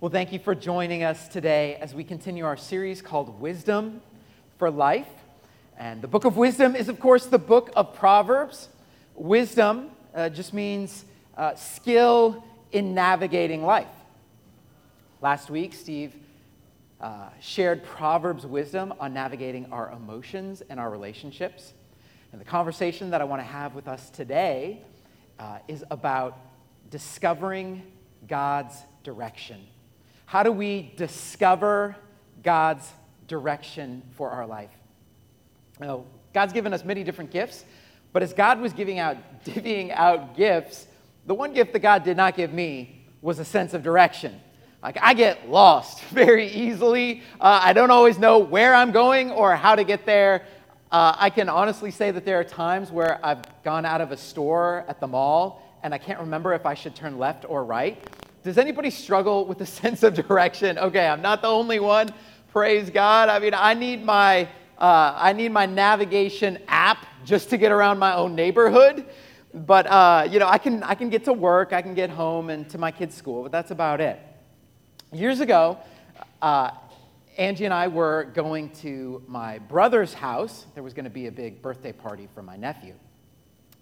Well, thank you for joining us today as we continue our series called Wisdom for Life. And the book of wisdom is, of course, the book of Proverbs. Wisdom uh, just means uh, skill in navigating life. Last week, Steve uh, shared Proverbs wisdom on navigating our emotions and our relationships. And the conversation that I want to have with us today uh, is about discovering God's direction. How do we discover God's direction for our life? Now, God's given us many different gifts, but as God was giving out, divvying out gifts, the one gift that God did not give me was a sense of direction. Like, I get lost very easily. Uh, I don't always know where I'm going or how to get there. Uh, I can honestly say that there are times where I've gone out of a store at the mall and I can't remember if I should turn left or right. Does anybody struggle with a sense of direction? Okay, I'm not the only one. Praise God. I mean, I need my uh, I need my navigation app just to get around my own neighborhood. But uh, you know, I can I can get to work, I can get home and to my kids' school, but that's about it. Years ago, uh, Angie and I were going to my brother's house. There was going to be a big birthday party for my nephew.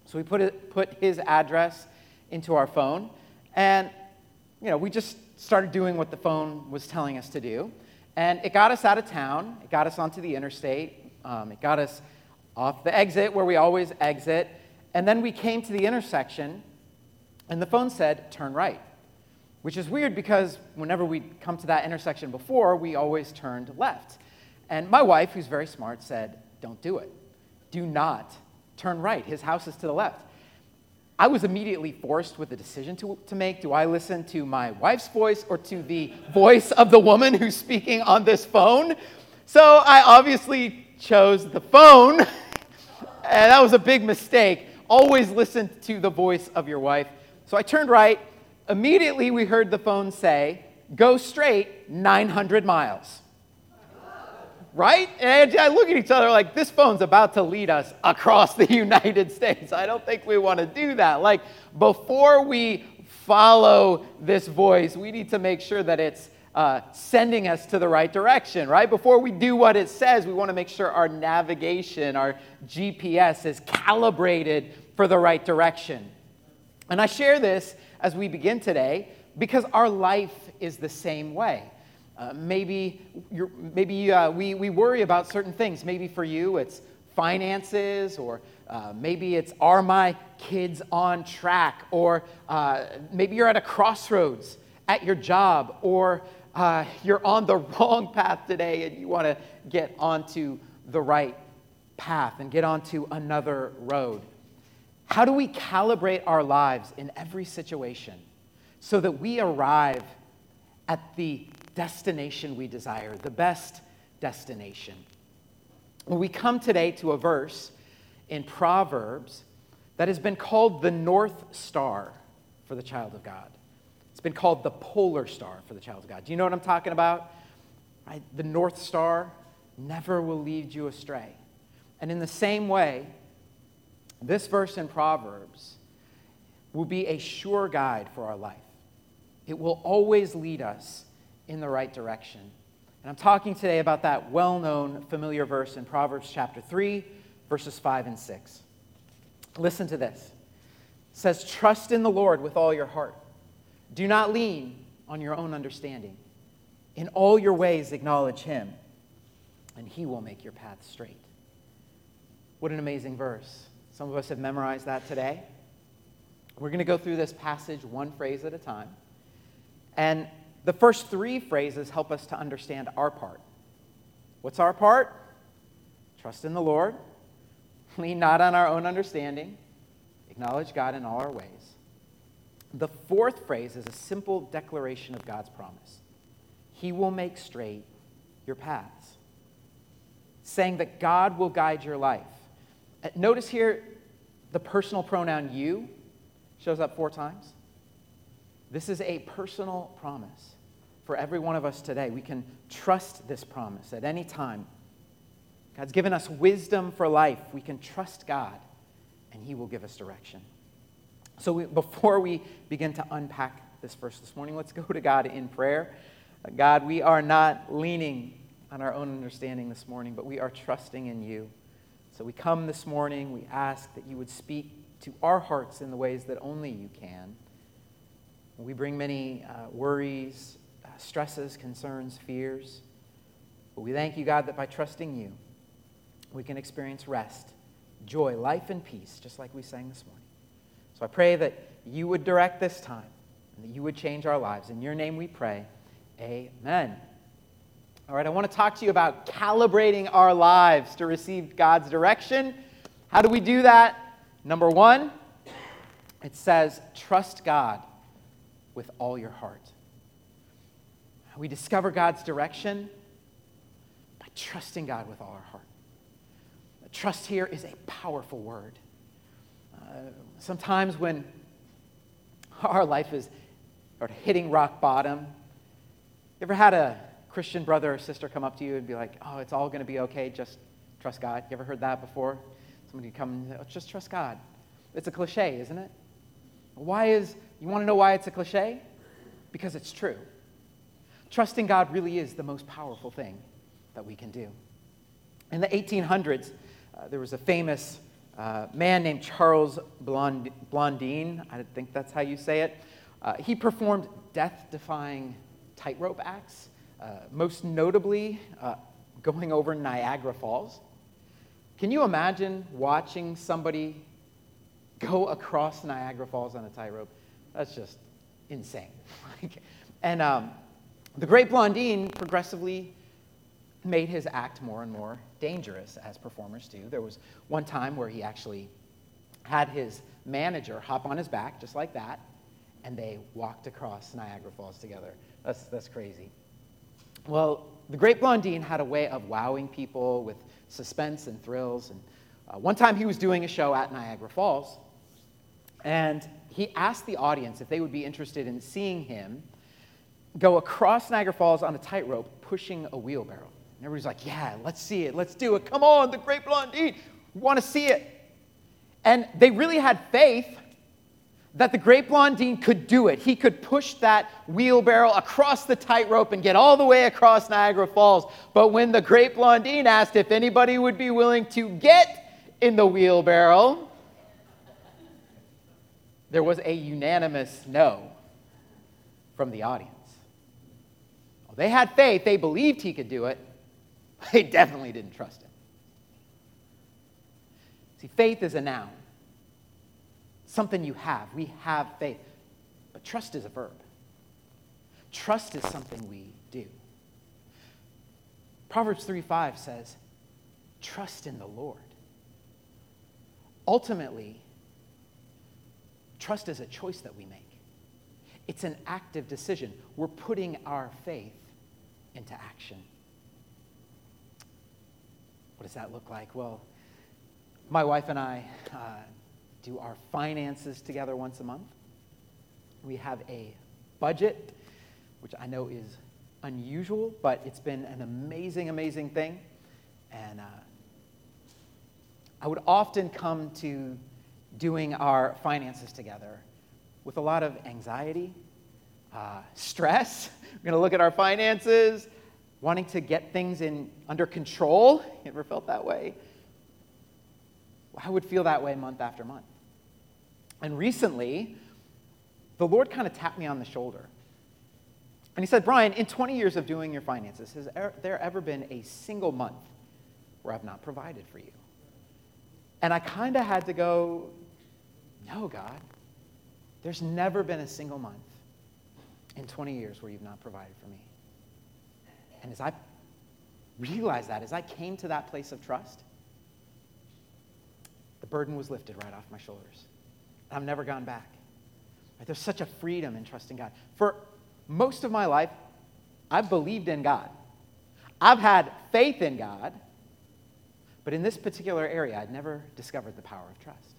So we put, it, put his address into our phone, and you know, we just started doing what the phone was telling us to do. And it got us out of town, it got us onto the interstate, um, it got us off the exit where we always exit. And then we came to the intersection, and the phone said, turn right, which is weird because whenever we'd come to that intersection before, we always turned left. And my wife, who's very smart, said, don't do it. Do not turn right. His house is to the left. I was immediately forced with a decision to, to make. Do I listen to my wife's voice or to the voice of the woman who's speaking on this phone? So I obviously chose the phone, and that was a big mistake. Always listen to the voice of your wife. So I turned right. Immediately, we heard the phone say, Go straight 900 miles right? And I look at each other like, this phone's about to lead us across the United States. I don't think we want to do that. Like, before we follow this voice, we need to make sure that it's uh, sending us to the right direction, right? Before we do what it says, we want to make sure our navigation, our GPS is calibrated for the right direction. And I share this as we begin today because our life is the same way. Uh, maybe maybe uh, we, we worry about certain things. Maybe for you it's finances, or uh, maybe it's are my kids on track, or uh, maybe you're at a crossroads at your job, or uh, you're on the wrong path today and you want to get onto the right path and get onto another road. How do we calibrate our lives in every situation so that we arrive at the destination we desire, the best destination. We come today to a verse in Proverbs that has been called the North Star for the child of God. It's been called the polar star for the child of God. Do you know what I'm talking about? Right? The North Star never will lead you astray. And in the same way, this verse in Proverbs will be a sure guide for our life. It will always lead us in the right direction. And I'm talking today about that well known, familiar verse in Proverbs chapter 3, verses 5 and 6. Listen to this. It says, Trust in the Lord with all your heart. Do not lean on your own understanding. In all your ways, acknowledge him, and he will make your path straight. What an amazing verse. Some of us have memorized that today. We're going to go through this passage one phrase at a time. And the first three phrases help us to understand our part. What's our part? Trust in the Lord, lean not on our own understanding, acknowledge God in all our ways. The fourth phrase is a simple declaration of God's promise He will make straight your paths, saying that God will guide your life. Uh, notice here the personal pronoun you shows up four times. This is a personal promise for every one of us today. We can trust this promise at any time. God's given us wisdom for life. We can trust God, and He will give us direction. So, we, before we begin to unpack this verse this morning. Let's go to God in prayer. Uh, God, we are not leaning on our own understanding this morning, but we are trusting in you. So we come this morning, we ask that you would speak to our hearts in the ways that only you can. We bring many uh, worries, stresses, concerns, fears. But we thank you, God, that by trusting you, we can experience rest, joy, life, and peace, just like we sang this morning. So I pray that you would direct this time and that you would change our lives. In your name we pray. Amen. All right, I want to talk to you about calibrating our lives to receive God's direction. How do we do that? Number one, it says, trust God with all your heart. We discover God's direction by trusting God with all our heart. Trust here is a powerful word. Uh, sometimes when our life is of hitting rock bottom, you ever had a Christian brother or sister come up to you and be like, oh, it's all going to be okay, just trust God? You ever heard that before? Somebody come, oh, just trust God. It's a cliche, isn't it? Why is, you want to know why it's a cliche? Because it's true. Trusting God really is the most powerful thing that we can do. In the 1800s, uh, there was a famous uh, man named Charles Blond- Blondin. I think that's how you say it. Uh, he performed death defying tightrope acts, uh, most notably uh, going over Niagara Falls. Can you imagine watching somebody go across Niagara Falls on a tightrope? That's just insane. and um, the great Blondin progressively made his act more and more dangerous, as performers do. There was one time where he actually had his manager hop on his back, just like that, and they walked across Niagara Falls together. That's, that's crazy. Well, the great Blondin had a way of wowing people with suspense and thrills. And uh, one time he was doing a show at Niagara Falls, and he asked the audience if they would be interested in seeing him go across Niagara Falls on a tightrope pushing a wheelbarrow. And everybody's like, yeah, let's see it. Let's do it. Come on, the great Blondin. We want to see it. And they really had faith that the great Blondin could do it. He could push that wheelbarrow across the tightrope and get all the way across Niagara Falls. But when the great Blondin asked if anybody would be willing to get in the wheelbarrow, there was a unanimous no from the audience. They had faith, they believed he could do it, They definitely didn't trust him. See, faith is a noun, something you have. We have faith. But trust is a verb. Trust is something we do. Proverbs 3 5 says, Trust in the Lord. Ultimately, trust is a choice that we make. It's an active decision. We're putting our faith into action. What does that look like? Well, my wife and I uh, do our finances together once a month. We have a budget, which I know is unusual, but it's been an amazing, amazing thing. And uh, I would often come to doing our finances together with a lot of anxiety, uh, stress. We're going to look at our finances wanting to get things in under control. You ever felt that way? I would feel that way month after month. And recently, the Lord kind of tapped me on the shoulder. And he said, Brian, in 20 years of doing your finances, has there ever been a single month where I've not provided for you? And I kind of had to go, no, God. There's never been a single month in 20 years where you've not provided for me. And as I realized that, as I came to that place of trust, the burden was lifted right off my shoulders. I've never gone back. There's such a freedom in trusting God. For most of my life, I've believed in God. I've had faith in God, but in this particular area, I'd never discovered the power of trust.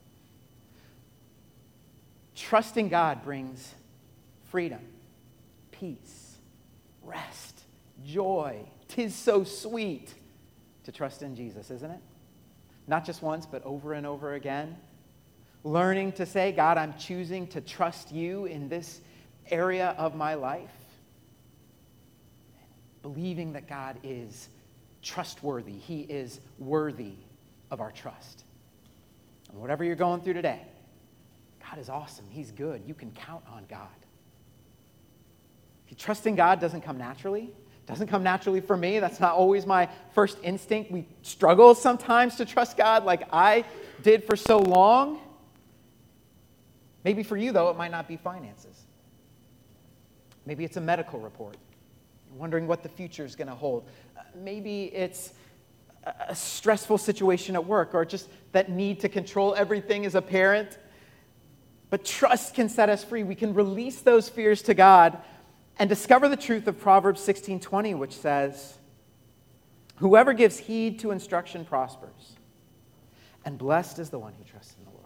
Trusting God brings freedom, peace, rest joy. Tis so sweet to trust in Jesus, isn't it? Not just once, but over and over again. Learning to say, God, I'm choosing to trust you in this area of my life. Believing that God is trustworthy, He is worthy of our trust. And whatever you're going through today, God is awesome. He's good. You can count on God. If you trust in God doesn't come naturally, doesn't come naturally for me. That's not always my first instinct. We struggle sometimes to trust God like I did for so long. Maybe for you, though, it might not be finances. Maybe it's a medical report. You're wondering what the future is going to hold. Uh, maybe it's a stressful situation at work or just that need to control everything as a parent. But trust can set us free. We can release those fears to God and discover the truth of Proverbs 16:20 which says, "Whoever gives heed to instruction prospers, and blessed is the one who trusts in the Lord."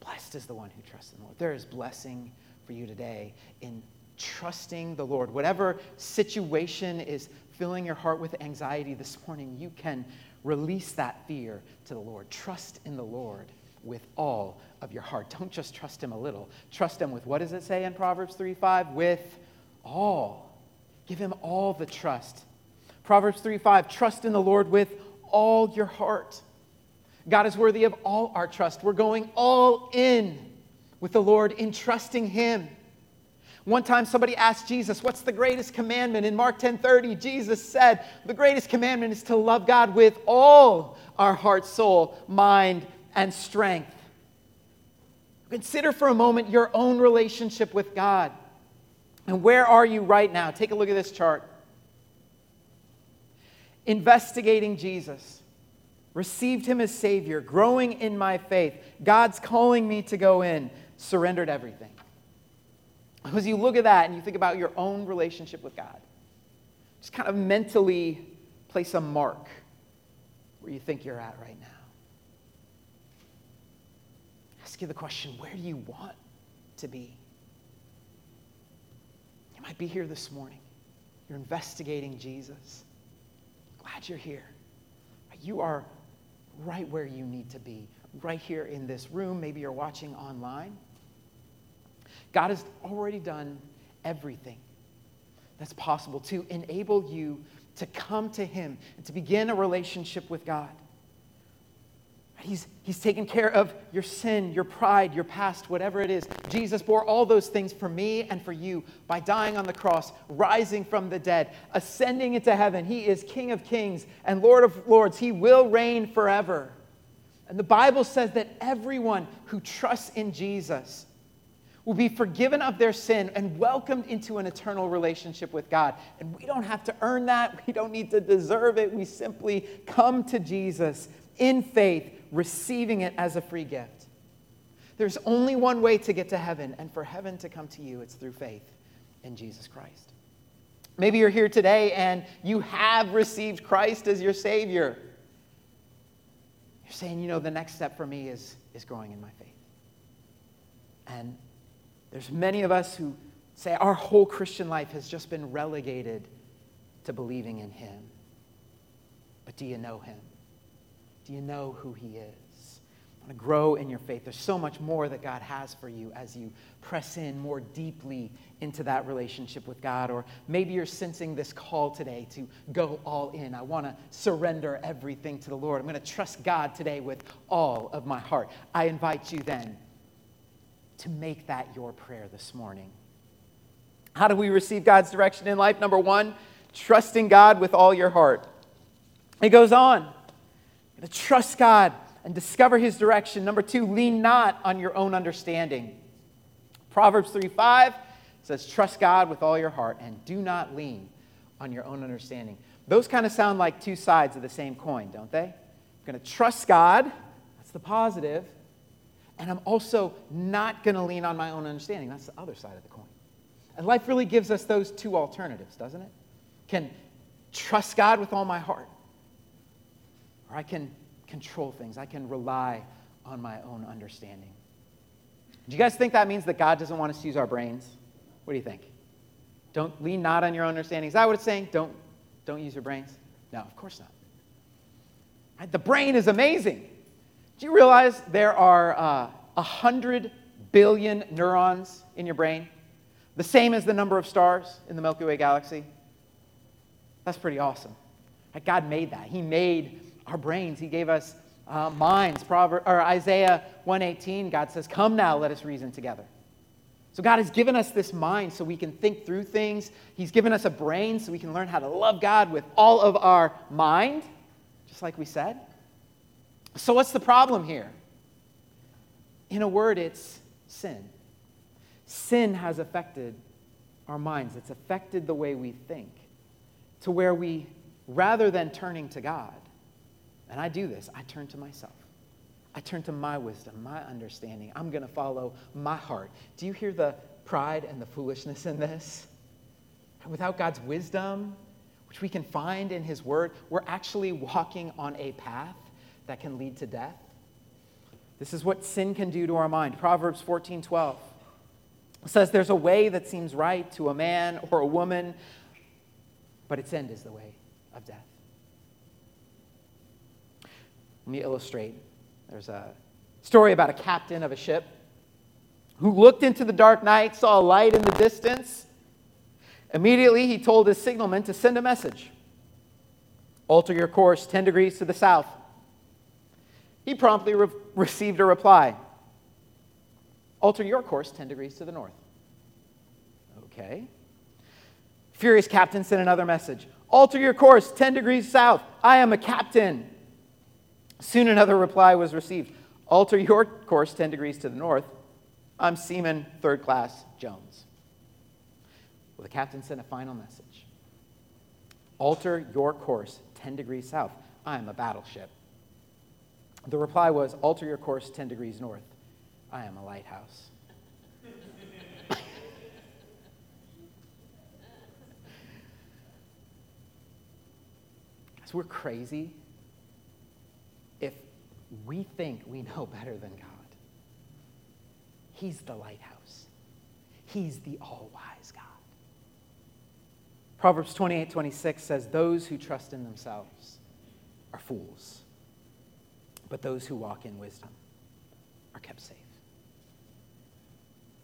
Blessed is the one who trusts in the Lord. There is blessing for you today in trusting the Lord. Whatever situation is filling your heart with anxiety this morning, you can release that fear to the Lord. Trust in the Lord with all of your heart. Don't just trust him a little. Trust him with what does it say in Proverbs 3 5? With all. Give him all the trust. Proverbs 3 5, trust in the Lord with all your heart. God is worthy of all our trust. We're going all in with the Lord in trusting him. One time somebody asked Jesus, "What's the greatest commandment?" In Mark 10:30, Jesus said, "The greatest commandment is to love God with all our heart, soul, mind, and strength." Consider for a moment your own relationship with God. And where are you right now? Take a look at this chart. Investigating Jesus, received him as Savior, growing in my faith. God's calling me to go in, surrendered everything. As you look at that and you think about your own relationship with God, just kind of mentally place a mark where you think you're at right now. You the question where do you want to be? You might be here this morning. You're investigating Jesus. Glad you're here. You are right where you need to be, right here in this room. Maybe you're watching online. God has already done everything that's possible to enable you to come to Him and to begin a relationship with God. He's, he's taken care of your sin, your pride, your past, whatever it is. Jesus bore all those things for me and for you by dying on the cross, rising from the dead, ascending into heaven. He is King of kings and Lord of lords. He will reign forever. And the Bible says that everyone who trusts in Jesus will be forgiven of their sin and welcomed into an eternal relationship with God. And we don't have to earn that, we don't need to deserve it. We simply come to Jesus in faith receiving it as a free gift. There's only one way to get to heaven, and for heaven to come to you, it's through faith in Jesus Christ. Maybe you're here today and you have received Christ as your Savior. You're saying, you know, the next step for me is, is growing in my faith. And there's many of us who say our whole Christian life has just been relegated to believing in Him. But do you know Him? Do you know who He is? I want to grow in your faith. There's so much more that God has for you as you press in more deeply into that relationship with God. Or maybe you're sensing this call today to go all in. I want to surrender everything to the Lord. I'm going to trust God today with all of my heart. I invite you then to make that your prayer this morning. How do we receive God's direction in life? Number one, trusting God with all your heart. It goes on to trust God and discover his direction. Number two, lean not on your own understanding. Proverbs 3 5 says, Trust God with all your heart and do not lean on your own understanding. Those kind of sound like two sides of the same coin, don't they? I'm going to trust God, that's the positive, and I'm also not going to lean on my own understanding, that's the other side of the coin. And life really gives us those two alternatives, doesn't it? Can trust God with all my heart or I can control things. I can rely on my own understanding. Do you guys think that means that God doesn't want us to use our brains? What do you think? Don't lean not on your own understanding. Is that what it's saying? Don't, don't use your brains? No, of course not. Right? The brain is amazing. Do you realize there are uh, 100 billion neurons in your brain, the same as the number of stars in the Milky Way galaxy. That's pretty awesome. God made that. He made our brains. He gave us uh, minds. Proverbs, or Isaiah 118, God says, Come now, let us reason together. So God has given us this mind so we can think through things. He's given us a brain so we can learn how to love God with all of our mind, just like we said. So what's the problem here? In a word, it's sin. Sin has affected our minds. It's affected the way we think to where we, rather than turning to God, and I do this, I turn to myself. I turn to my wisdom, my understanding. I'm going to follow my heart. Do you hear the pride and the foolishness in this? Without God's wisdom, which we can find in His Word, we're actually walking on a path that can lead to death. This is what sin can do to our mind. Proverbs 14 12 says, There's a way that seems right to a man or a woman, but its end is the way of death. Let me illustrate. There's a story about a captain of a ship who looked into the dark night, saw a light in the distance. Immediately, he told his signalman to send a message alter your course 10 degrees to the south. He promptly re- received a reply alter your course 10 degrees to the north. Okay. Furious captain sent another message alter your course 10 degrees south. I am a captain. Soon another reply was received Alter your course 10 degrees to the north. I'm Seaman Third Class Jones. Well, the captain sent a final message Alter your course 10 degrees south. I'm a battleship. The reply was Alter your course 10 degrees north. I am a lighthouse. We're crazy we think we know better than God. He's the lighthouse, He's the all wise God. Proverbs 28 26 says, Those who trust in themselves are fools, but those who walk in wisdom are kept safe.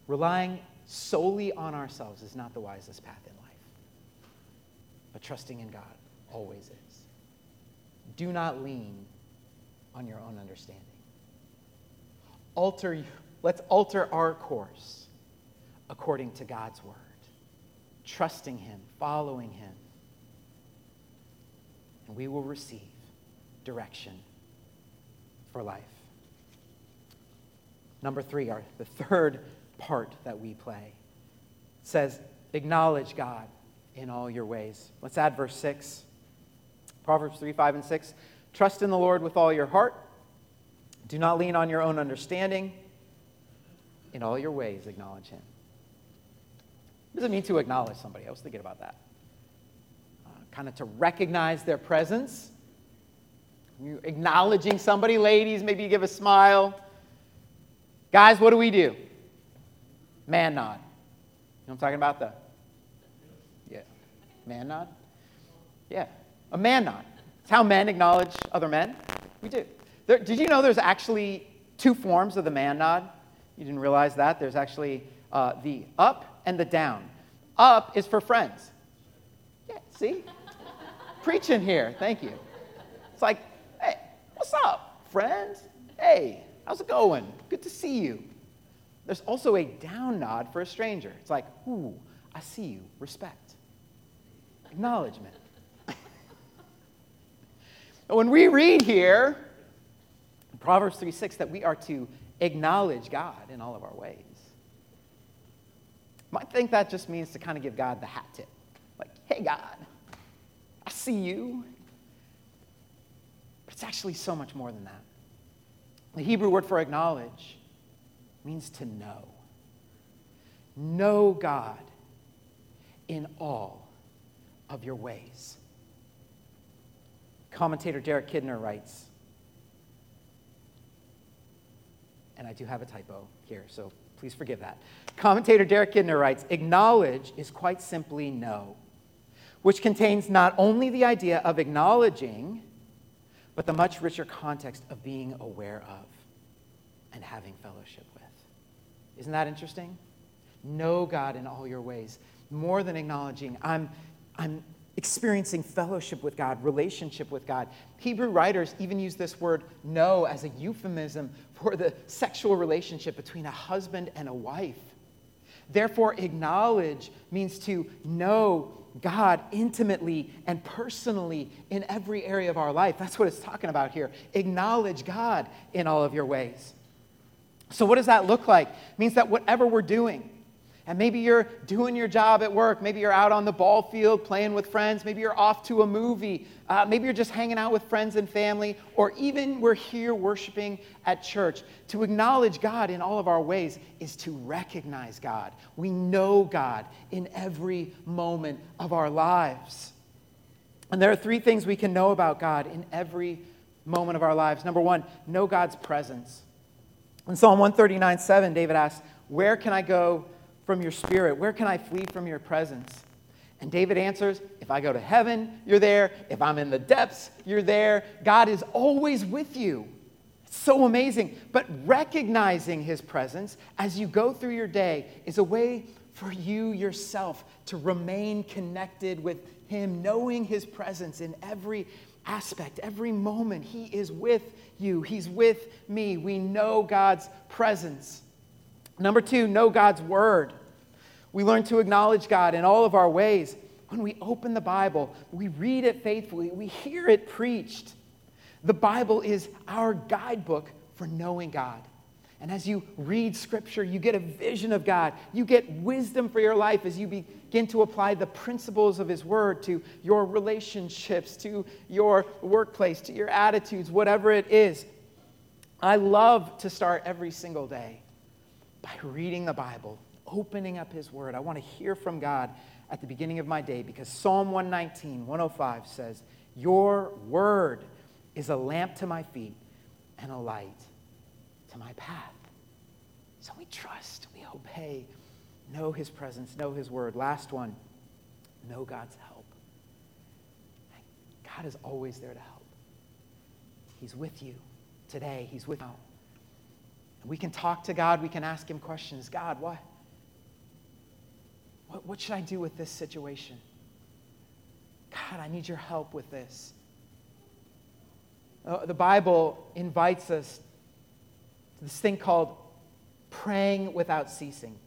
Relying solely on ourselves is not the wisest path in life, but trusting in God always is. Do not lean on your own understanding. Alter, let's alter our course according to God's word, trusting Him, following Him, and we will receive direction for life. Number three, our, the third part that we play says, acknowledge God in all your ways. Let's add verse 6. Proverbs 3, 5, and 6. Trust in the Lord with all your heart. Do not lean on your own understanding. In all your ways, acknowledge Him. What does it mean to acknowledge somebody? I was thinking about that. Uh, kind of to recognize their presence. You acknowledging somebody, ladies, maybe you give a smile. Guys, what do we do? Man nod. You know what I'm talking about? The yeah, man nod. Yeah, a man nod. It's how men acknowledge other men. We do. There, did you know there's actually two forms of the man nod? You didn't realize that? There's actually uh, the up and the down. Up is for friends. Yeah, see? Preaching here. Thank you. It's like, hey, what's up, friends? Hey, how's it going? Good to see you. There's also a down nod for a stranger. It's like, ooh, I see you. Respect. Acknowledgement. When we read here, Proverbs 3 6, that we are to acknowledge God in all of our ways. I think that just means to kind of give God the hat tip. Like, hey, God, I see you. But it's actually so much more than that. The Hebrew word for acknowledge means to know. Know God in all of your ways. Commentator Derek Kidner writes, and I do have a typo here, so please forgive that. Commentator Derek Kidner writes, acknowledge is quite simply know, which contains not only the idea of acknowledging, but the much richer context of being aware of and having fellowship with. Isn't that interesting? Know God in all your ways. More than acknowledging, I'm, I'm experiencing fellowship with God, relationship with God. Hebrew writers even use this word know as a euphemism for the sexual relationship between a husband and a wife. Therefore, acknowledge means to know God intimately and personally in every area of our life. That's what it's talking about here. Acknowledge God in all of your ways. So, what does that look like? It means that whatever we're doing, and maybe you're doing your job at work. Maybe you're out on the ball field playing with friends. Maybe you're off to a movie. Uh, maybe you're just hanging out with friends and family. Or even we're here worshiping at church. To acknowledge God in all of our ways is to recognize God. We know God in every moment of our lives. And there are three things we can know about God in every moment of our lives. Number one, know God's presence. In Psalm 139 7, David asks, Where can I go? From your spirit? Where can I flee from your presence? And David answers, If I go to heaven, you're there. If I'm in the depths, you're there. God is always with you. It's so amazing. But recognizing his presence as you go through your day is a way for you yourself to remain connected with him, knowing his presence in every aspect, every moment. He is with you, he's with me. We know God's presence. Number two, know God's word. We learn to acknowledge God in all of our ways. When we open the Bible, we read it faithfully, we hear it preached. The Bible is our guidebook for knowing God. And as you read Scripture, you get a vision of God. You get wisdom for your life as you begin to apply the principles of His Word to your relationships, to your workplace, to your attitudes, whatever it is. I love to start every single day by reading the Bible opening up His Word. I want to hear from God at the beginning of my day because Psalm 119, 105 says, Your Word is a lamp to my feet and a light to my path. So we trust, we obey, know His presence, know His Word. Last one, know God's help. God is always there to help. He's with you today, He's with you. We can talk to God, we can ask Him questions. God, why? What, what should I do with this situation? God, I need your help with this. Uh, the Bible invites us to this thing called praying without ceasing.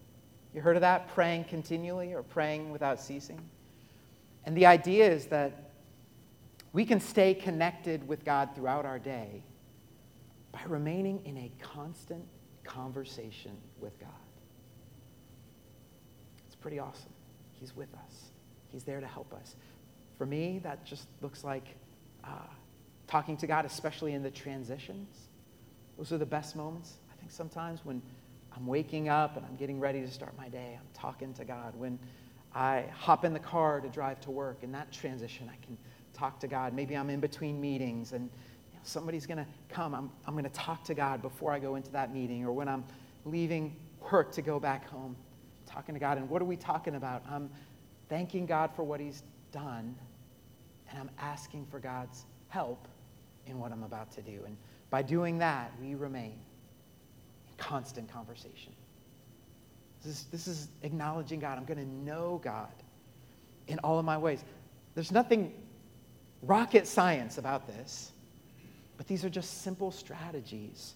You heard of that? Praying continually or praying without ceasing? And the idea is that we can stay connected with God throughout our day by remaining in a constant conversation with God pretty awesome. He's with us, He's there to help us. For me, that just looks like uh, talking to God, especially in the transitions. Those are the best moments, I think, sometimes when I'm waking up and I'm getting ready to start my day. I'm talking to God. When I hop in the car to drive to work, in that transition, I can talk to God. Maybe I'm in between meetings and you know, somebody's going to come. I'm, I'm going to talk to God before I go into that meeting, or when I'm leaving work to go back home talking to God. And what are we talking about? I'm thanking God for what He's done, and I'm asking for God's help in what I'm about to do. And by doing that, we remain in constant conversation. This is, this is acknowledging God. I'm going to know God in all of my ways. There's nothing rocket science about this, but these are just simple strategies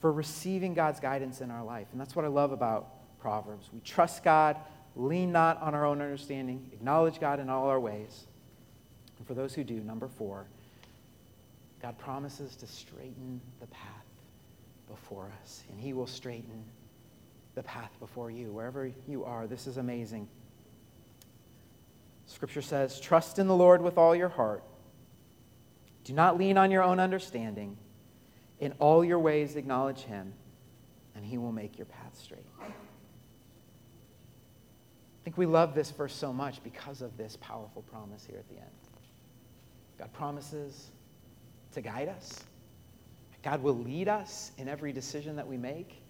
for receiving God's guidance in our life. And that's what I love about Proverbs. We trust God, lean not on our own understanding, acknowledge God in all our ways. And for those who do, number four, God promises to straighten the path before us, and He will straighten the path before you, wherever you are. This is amazing. Scripture says, Trust in the Lord with all your heart. Do not lean on your own understanding. In all your ways, acknowledge Him, and He will make your path straight. I think we love this verse so much because of this powerful promise here at the end. God promises to guide us. God will lead us in every decision that we make.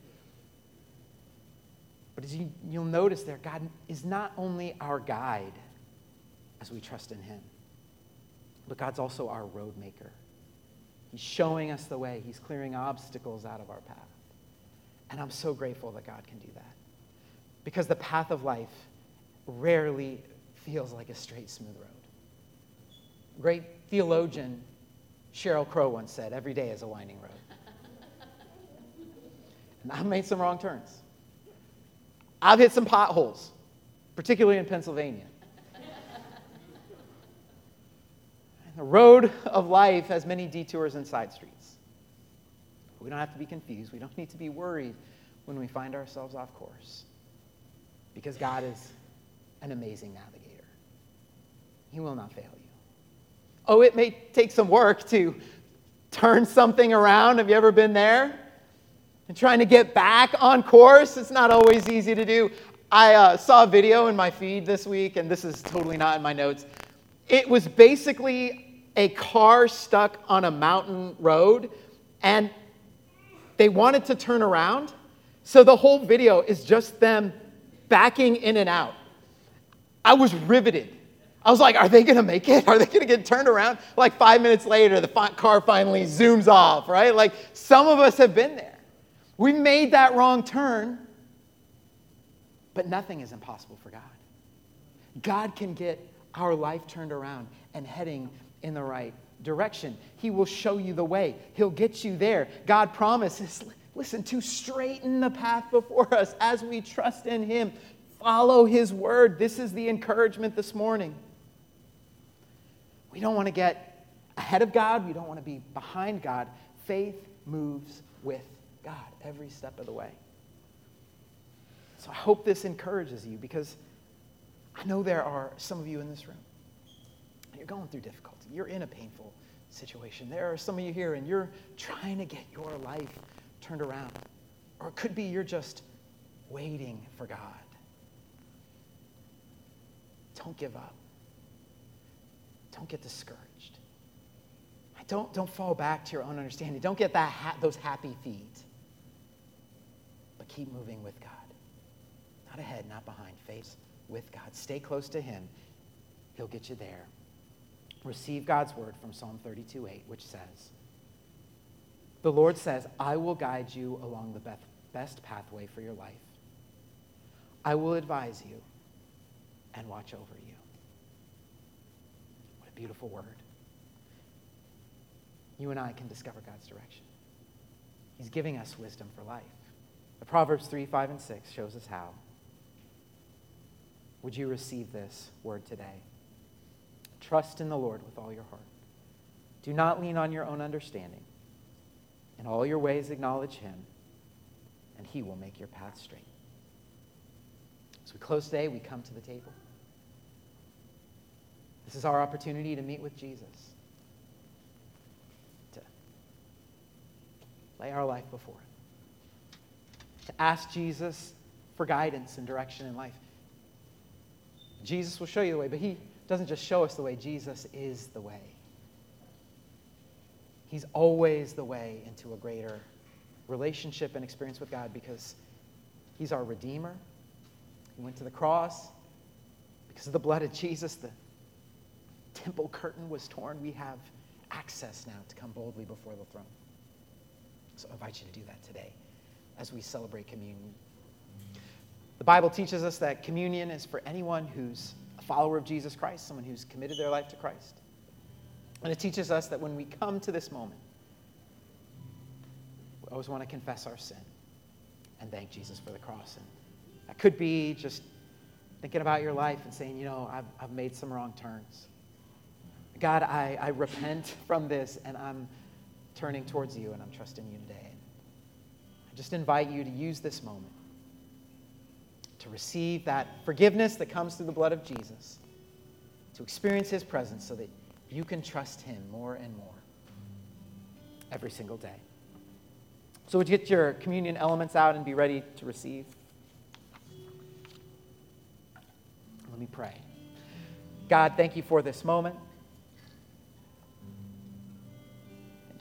But as you, you'll notice there, God is not only our guide as we trust in Him, but God's also our road maker. He's showing us the way, He's clearing obstacles out of our path. And I'm so grateful that God can do that. Because the path of life rarely feels like a straight, smooth road. Great theologian Sheryl Crow once said, Every day is a winding road. and I've made some wrong turns. I've hit some potholes, particularly in Pennsylvania. the road of life has many detours and side streets. We don't have to be confused. We don't need to be worried when we find ourselves off course. Because God is an amazing navigator. He will not fail you. Oh, it may take some work to turn something around. Have you ever been there? And trying to get back on course, it's not always easy to do. I uh, saw a video in my feed this week, and this is totally not in my notes. It was basically a car stuck on a mountain road, and they wanted to turn around. So the whole video is just them backing in and out. I was riveted. I was like, are they going to make it? Are they going to get turned around? Like five minutes later, the car finally zooms off, right? Like some of us have been there. We made that wrong turn, but nothing is impossible for God. God can get our life turned around and heading in the right direction. He will show you the way, He'll get you there. God promises, listen, to straighten the path before us as we trust in Him. Follow His word. This is the encouragement this morning. We don't want to get ahead of God, we don't want to be behind God. Faith moves with God every step of the way. So I hope this encourages you because I know there are some of you in this room. You're going through difficulty. You're in a painful situation. There are some of you here and you're trying to get your life turned around. Or it could be you're just waiting for God. Don't give up. Don't get discouraged. Don't, don't fall back to your own understanding. Don't get that ha- those happy feet but keep moving with God. Not ahead, not behind. Face with God. Stay close to Him. He'll get you there. Receive God's word from Psalm 32 8, which says, The Lord says, I will guide you along the best pathway for your life. I will advise you and watch over you. What a beautiful word. You and I can discover God's direction. He's giving us wisdom for life. The Proverbs 3, 5, and 6 shows us how. Would you receive this word today? Trust in the Lord with all your heart. Do not lean on your own understanding. In all your ways, acknowledge Him, and He will make your path straight. As we close today, we come to the table. This is our opportunity to meet with Jesus, to lay our life before Him to ask Jesus for guidance and direction in life. Jesus will show you the way, but He doesn't just show us the way, Jesus is the way. He's always the way into a greater relationship and experience with God because He's our Redeemer. He went to the cross. Because of the blood of Jesus, the temple curtain was torn. We have access now to come boldly before the throne. So I invite you to do that today as we celebrate communion. The Bible teaches us that communion is for anyone who's a follower of Jesus Christ, someone who's committed their life to Christ. And it teaches us that when we come to this moment, we always want to confess our sin and thank Jesus for the cross. And that could be just thinking about your life and saying, you know, I've, I've made some wrong turns. God, I, I repent from this and I'm turning towards you and I'm trusting you today. I just invite you to use this moment to receive that forgiveness that comes through the blood of Jesus, to experience his presence so that you can trust him more and more every single day. So, would you get your communion elements out and be ready to receive? Let me pray. God, thank you for this moment.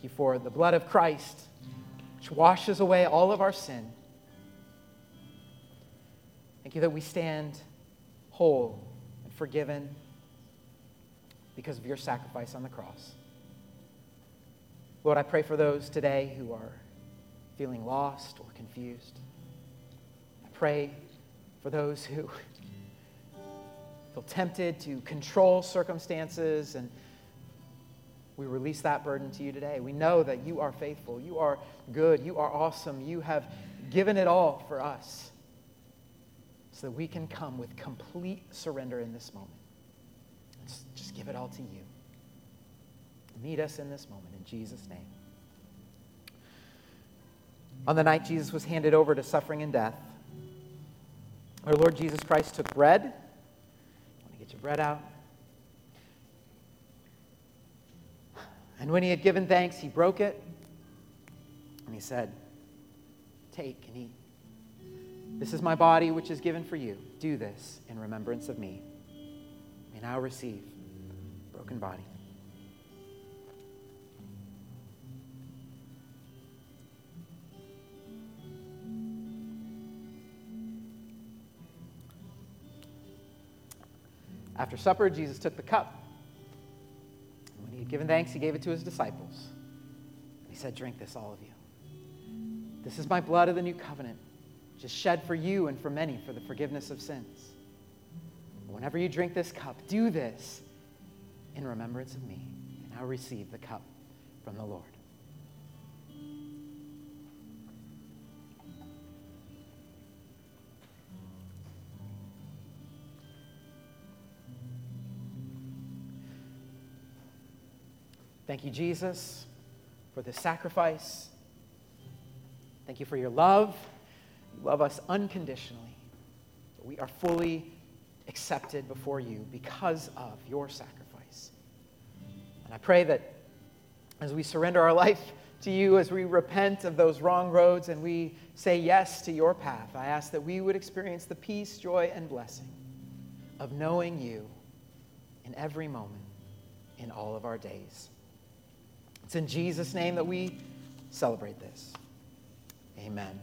You for the blood of Christ which washes away all of our sin. Thank you that we stand whole and forgiven because of your sacrifice on the cross. Lord, I pray for those today who are feeling lost or confused. I pray for those who feel tempted to control circumstances and we release that burden to you today. We know that you are faithful, you are good, you are awesome, you have given it all for us so that we can come with complete surrender in this moment. Just give it all to you. Meet us in this moment in Jesus' name. On the night Jesus was handed over to suffering and death, our Lord Jesus Christ took bread. I want to get your bread out. And when he had given thanks, he broke it and he said, Take and eat. This is my body, which is given for you. Do this in remembrance of me. May now receive broken body. After supper, Jesus took the cup. Had given thanks, he gave it to his disciples. And he said, Drink this, all of you. This is my blood of the new covenant, which is shed for you and for many for the forgiveness of sins. Whenever you drink this cup, do this in remembrance of me. And now receive the cup from the Lord. Thank you, Jesus, for this sacrifice. Thank you for your love. You love us unconditionally. We are fully accepted before you because of your sacrifice. And I pray that as we surrender our life to you, as we repent of those wrong roads and we say yes to your path, I ask that we would experience the peace, joy, and blessing of knowing you in every moment in all of our days. It's in Jesus' name that we celebrate this. Amen.